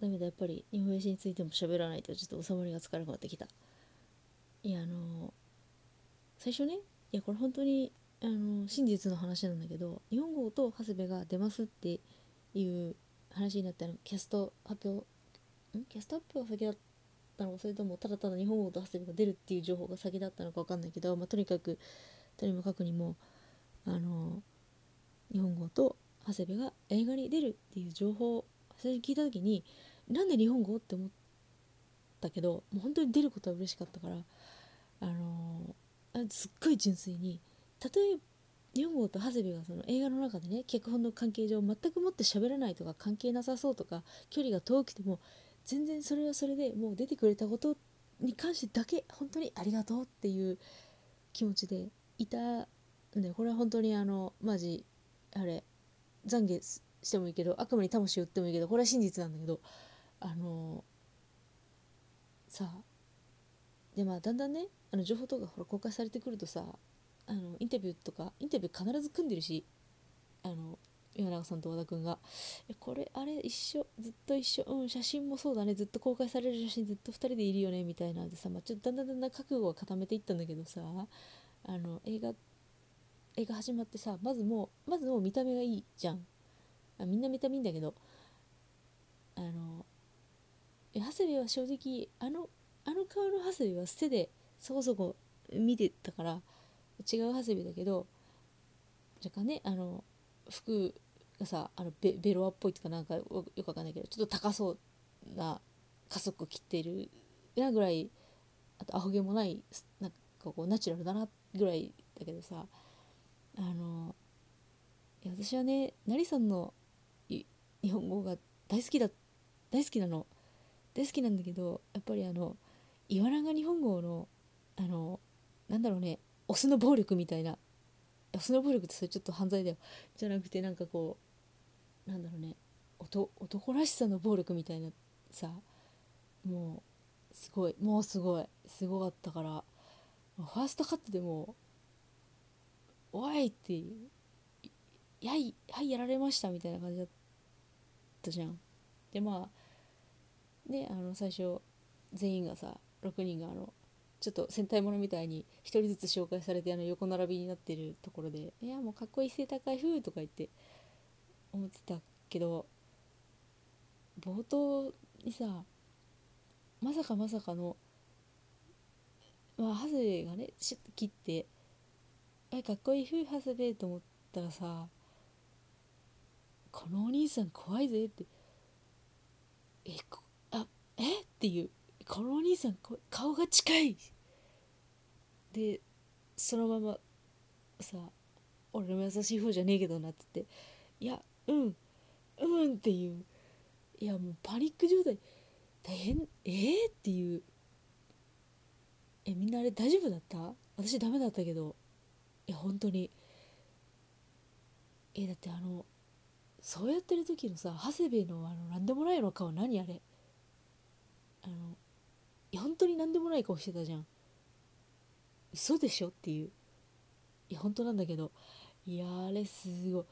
ダメだやっぱり日本史についても喋らないとちょっと収まりがつかなくなってきた。いやあの最初ねいやこれ本当にあの真実の話なんだけど日本語と長谷部が出ますっていう話になったのキャスト発表ん？キャスト発表が先だったの？かそれともただただ日本語と長谷部が出るっていう情報が先だったのか分かんないけど、まあ、とにかくとにもかくにもあの日本語と長谷部が映画に出るっていう情報を最初聞いた時になんで日本語？って思ったけどもう本当に出ることは嬉しかったからあのすっごい純粋にたとえ日本語と長谷部がその映画の中でね脚本の関係上全くもって喋らないとか関係なさそうとか距離が遠くても全然それはそれでもう出てくれたことに関してだけ本当にありがとうっていう気持ちでいたんでこれは本当にあのマジあれ懺悔してもいいけど悪魔に魂を売ってもいいけどこれは真実なんだけどあのさあでまあだんだんねあの情報とかほら公開されてくるとさあのインタビューとかインタビュー必ず組んでるしあの岩永さんと和田君が「これあれ一緒ずっと一緒うん写真もそうだねずっと公開される写真ずっと2人でいるよね」みたいなでさ、まあ、ちょっとだんだんだんだん覚悟を固めていったんだけどさあの映画映画始まってさまずもうまずもう見た目がいいじゃん。あみんな見た目いいんだけどあの長谷部は正直あのあの顔の長谷部は捨てでそこそこ見てたから違う長谷部だけど若干ねあの服がさあのベベロアっぽいとかなんかよくわかんないけどちょっと高そうな家族着てるなぐらいあとアホ毛もないなんかこうナチュラルだなぐらいだけどさあのいや私はね成さんの日本語が大好きだ大好きなの。大好きなんだけどやっぱりあの岩永日本語のあのなんだろうねオスの暴力みたいなオスの暴力ってそれちょっと犯罪だよじゃなくてなんかこうなんだろうね男らしさの暴力みたいなさもうすごいもうすごいすごかったからファーストカットでも「おい!」っていう「やいはいやられました」みたいな感じだったじゃん。でまあねあの最初全員がさ6人があのちょっと戦隊ものみたいに1人ずつ紹介されてあの横並びになってるところで「いやもうかっこいい背高い風」とか言って思ってたけど冒頭にさまさかまさかのまあハズレがねシュッと切って「えかっこいい風ハズレ」と思ったらさ「このお兄さん怖いぜ」って「えあえ？っ?」ていう。このお兄さん顔が近い。でそのままさ俺も優しい方じゃねえけどなっつって。いやうんうんっていう。いやもうパニック状態。大変？え？ー、っていう。えみんなあれ大丈夫だった？私ダメだったけど。いや本当に。えだってあのそうやってる時のさ長谷部のあの何でもないの顔何あれ？あの本当に何でもない顔してたじゃん。嘘でしょっていう。いや本当なんだけど。いやあれすごい。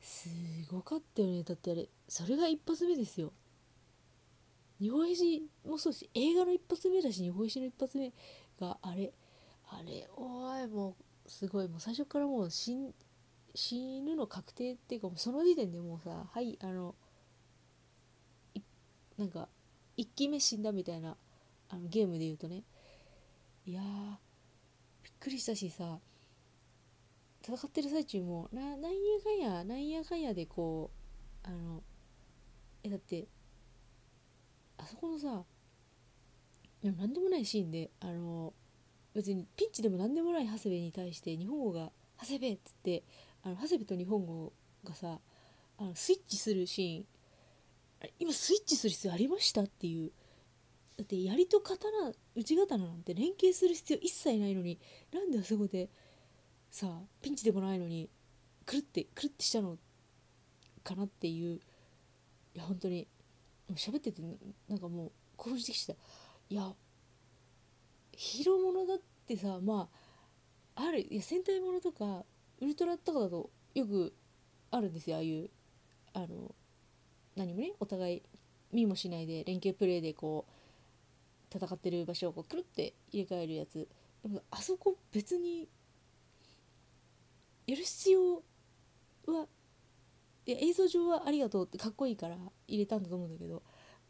すごかったよね。だってあれそれが一発目ですよ。日本史もそうし映画の一発目だし日本史の一発目があれ。あれおいもうすごい。もう最初からもう死死ぬの確定っていうかもうその時点でもうさはいあのなんか1期目死んだみたいなあのゲームで言うとね。いやびっくりしたしさ戦ってる最中もななんやかんやなんやかんやでこうあのえだってあそこのさ何でもないシーンであの別にピンチでも何でもない長谷部に対して日本語が「長谷部」っつってあの長谷部と日本語がさあのスイッチするシーン。今スイッチする必要ありましたっていう。だって槍と刀内刀なんて連携する必要一切ないのになんであそこでさあピンチでもないのにくるってくるってしたのかなっていう。いや本当に喋っててなんかもう興奮してきた。いやヒーローものだってさまああるいや戦隊ものとかウルトラとかだとよくあるんですよああいうあの何もねお互い見もしないで連携プレーでこう戦ってる場所をこうくるって入れ替えるやつ。でもあそこ別にやる必要はいや映像上はありがとうってかっこいいから入れたんだと思うんだけど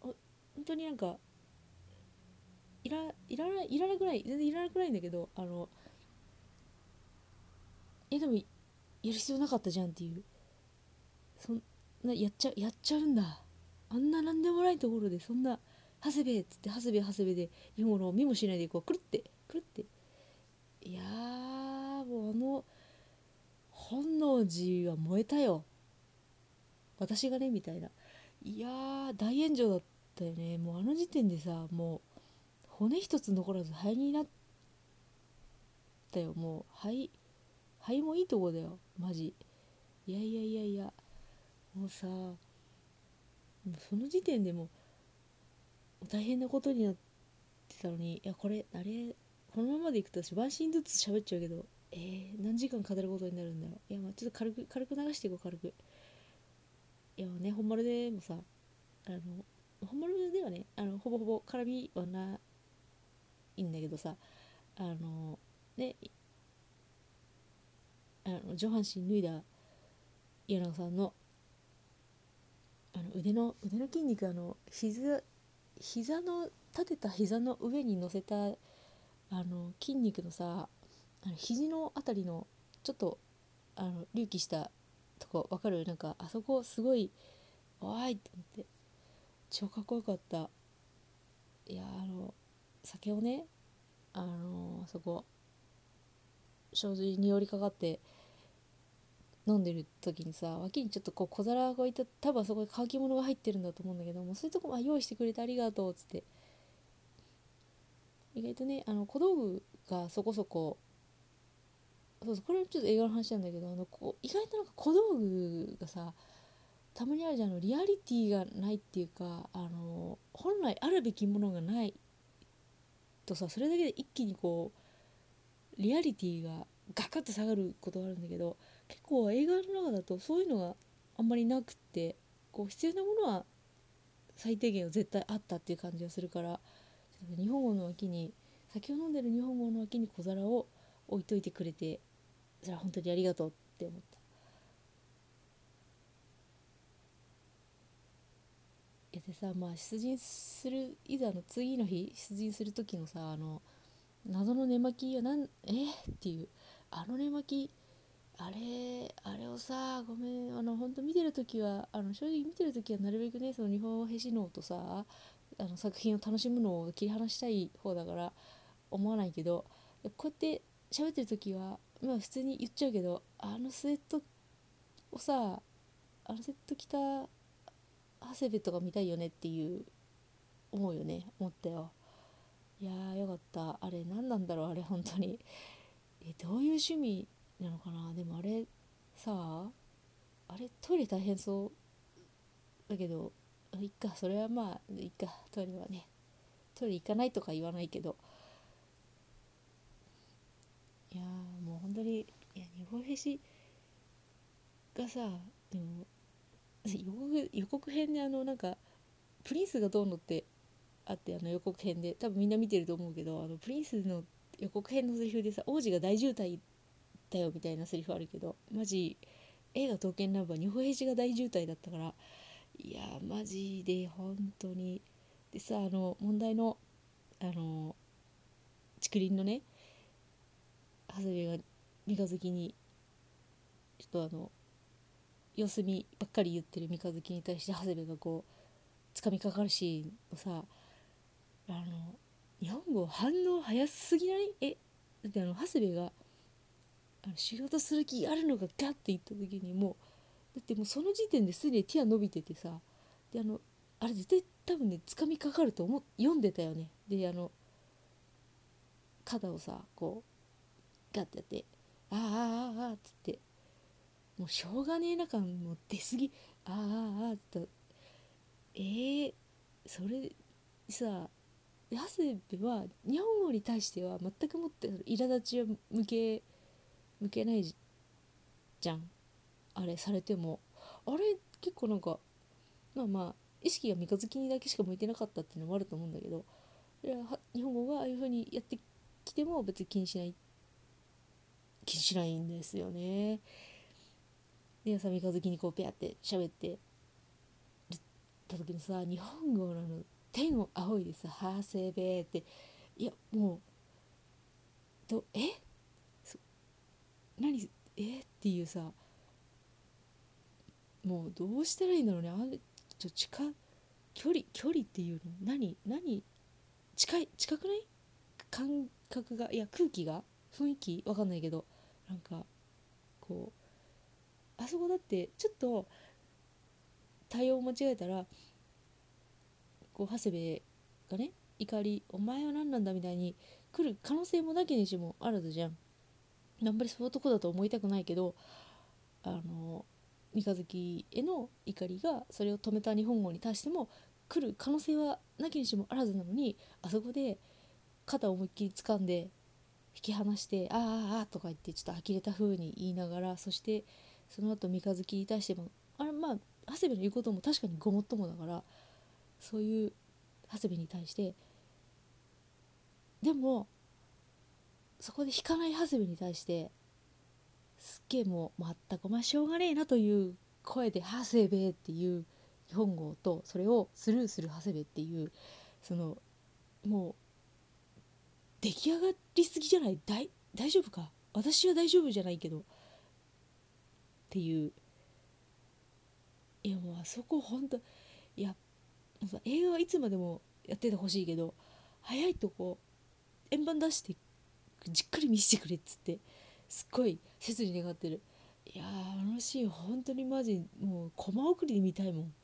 本当になんかいらいらないいらなくない全然いらなくないんだけどあのえでもやる必要なかったじゃんっていう。そんなやっちゃやっちゃうんだ。あんな何でもないところでそんな長谷部っつって長谷部長谷部で日本語の見もしないでこう。くるってくるって。いやーもうあの本能寺は燃えたよ。私がねみたいな。いやー大炎上だったよね。もうあの時点でさもう骨一つ残らず肺になったよ。もう肺肺もいいとこだよマジ。いやいやいやいや。もうさその時点でも大変なことになってたのにいやこれあれこのままでいくと私ワンシーンずつ喋っちゃうけどえー、何時間語ることになるんだろう。いやまあちょっと軽く軽く流していこう軽く。いやね本丸でもさあの本丸ではねあのほぼほぼ絡みはないんだけどさあのねあの上半身脱いだ岩永さんの腕の腕の筋肉あの膝膝の立てた膝の上に乗せたあの筋肉のさあの肘のあたりのちょっとあの隆起したとこわかる？なんかあそこすごい「おい!」って思って。超かっこよかった。いやあの酒をねあのそこ障子に寄りかかって飲んでる時にさ脇にちょっとこう小皿が置いて多分そこに乾き物が入ってるんだと思うんだけどもそういうとこあ用意してくれてありがとうっつって。意外とねあの小道具がそこそこそうそうこれちょっと映画の話なんだけどあのこう意外となんか小道具がさたまにあるじゃんあのリアリティがないっていうかあの本来あるべきものがないとさそれだけで一気にこうリアリティがガクッと下がることがあるんだけど結構映画の中だとそういうのがあんまりなくってこう必要なものは最低限は絶対あったっていう感じがするから日本語の脇に酒を飲んでる日本語の脇に小皿を置いといてくれてそれは本当にありがとうって思った。いやでさまあ出陣するいざの次の日出陣する時のさあの謎の寝巻きはなんえ、っていうあの寝巻きあれあれをさごめんあの本当見てる時はあの正直見てる時はなるべくねその日本兵士能とさあの作品を楽しむのを切り離したい方だから思わないけどこうやって喋ってる時はまあ普通に言っちゃうけどあのスウェットをさあのセット着た長谷部とか見たいよねっていう思うよね思ったよ。いやーよかった。あれ何なんだろうあれ本当に。えどういう趣味なのかな？でもあれさああれトイレ大変そうだけどいっかそれはまあいっかトイレはねトイレ行かないとか言わないけど。いやもう本当にいや日本フェシがさでも予告予告編であのなんかプリンスがどうのってあってあの予告編で。多分みんな見てると思うけどあのプリンスの予告編のセリフでさ王子が大渋滞だよみたいなセリフあるけどマジ映画「刀剣乱舞」は日本兵士が大渋滞だったからいやマジで本当に。でさあの問題のあの竹林のね長谷部が三日月にちょっとあの様子見ばっかり言ってる三日月に対して長谷部がこう掴みかかるシーンをさあの日本語反応早すぎない？えだってあの長谷部があの仕事する気あるのがガッて言った時にもうだってもうその時点ですでに手は伸びててさであのあれ絶対多分ね掴みかかると思読んでたよね。であの肩をさこうガッてやって「ああああああ」っつってもうしょうがねえな感も出過ぎ「ああああ」っとえー、それさ長谷部は日本語に対しては全くもって苛立ちは向け向けないじゃん。あれされても。あれ結構なんかまあまあ意識が三日月にだけしか向いてなかったっていうのもあると思うんだけど。いや日本語がああいう風にやってきても別に気にしない。気にしないんですよね。でさ三日月にこうペアって喋ってた時にさ日本語のあの。天を仰いでさ「はあせべ」って。いやもうとえ？何え？っていうさもうどうしたらいいんだろうね。あちょ近距離距離っていうの？何何？近い近くない？感覚が？いや空気が？雰囲気？わかんないけど。なんかこうあそこだってちょっと対応間違えたらこう長谷部がね怒り「お前は何なんだ」みたいに来る可能性もなきにしもあらずじゃん。あんまりそういうとこだと思いたくないけどあの三日月への怒りがそれを止めた日本語に対しても来る可能性はなきにしもあらずなのにあそこで肩を思いっきり掴んで引き離して「ああああ」とか言ってちょっと呆れた風に言いながらそしてその後三日月に対してもあれまあ長谷部の言うことも確かにごもっともだからそういう長谷部に対してでもそこで引かない長谷部に対してすっげえもう全くお前しょうがねえなという声で「長谷部」っていう日本語とそれをスルーする長谷部っていうそのもう出来上がりすぎじゃない？大大丈夫か？私は大丈夫じゃないけど。っていう。いやもうあそこほんといや映画はいつまでもやっててほしいけど早いとこ円盤出してじっくり見せてくれっつってすっごい切に願ってる。いやあのシーン本当にマジもうコマ送りで見たいもん。